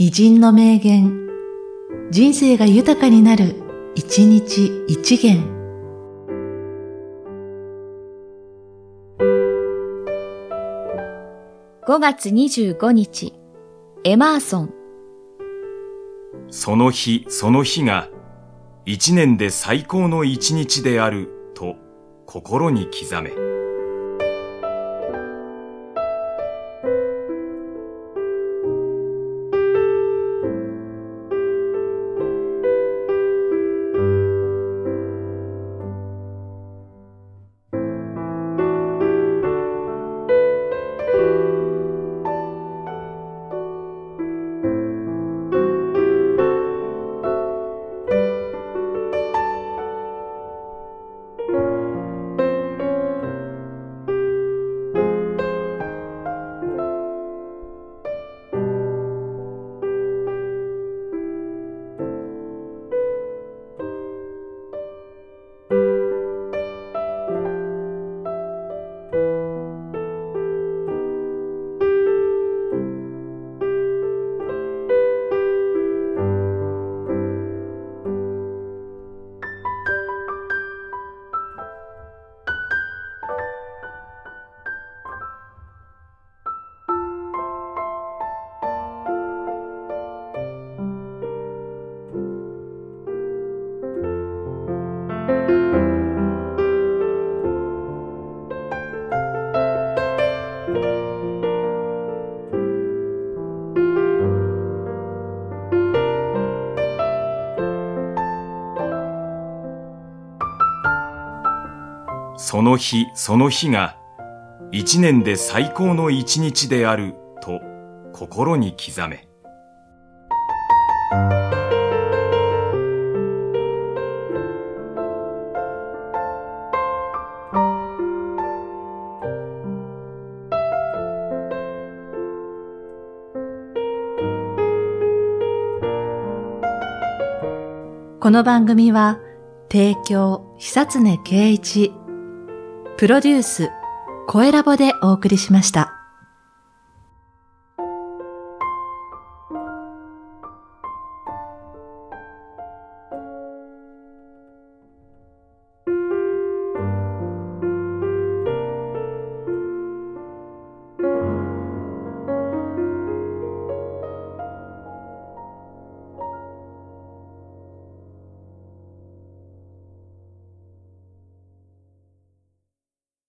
偉人の名言、人生が豊かになる、一日一元。5月25日、エマーソン。その日その日が一年で最高の一日であると心に刻め。その日その日が一年で最高の一日であると心に刻め。この番組は、提供、久常圭一、プロデュース、声ラボでお送りしました。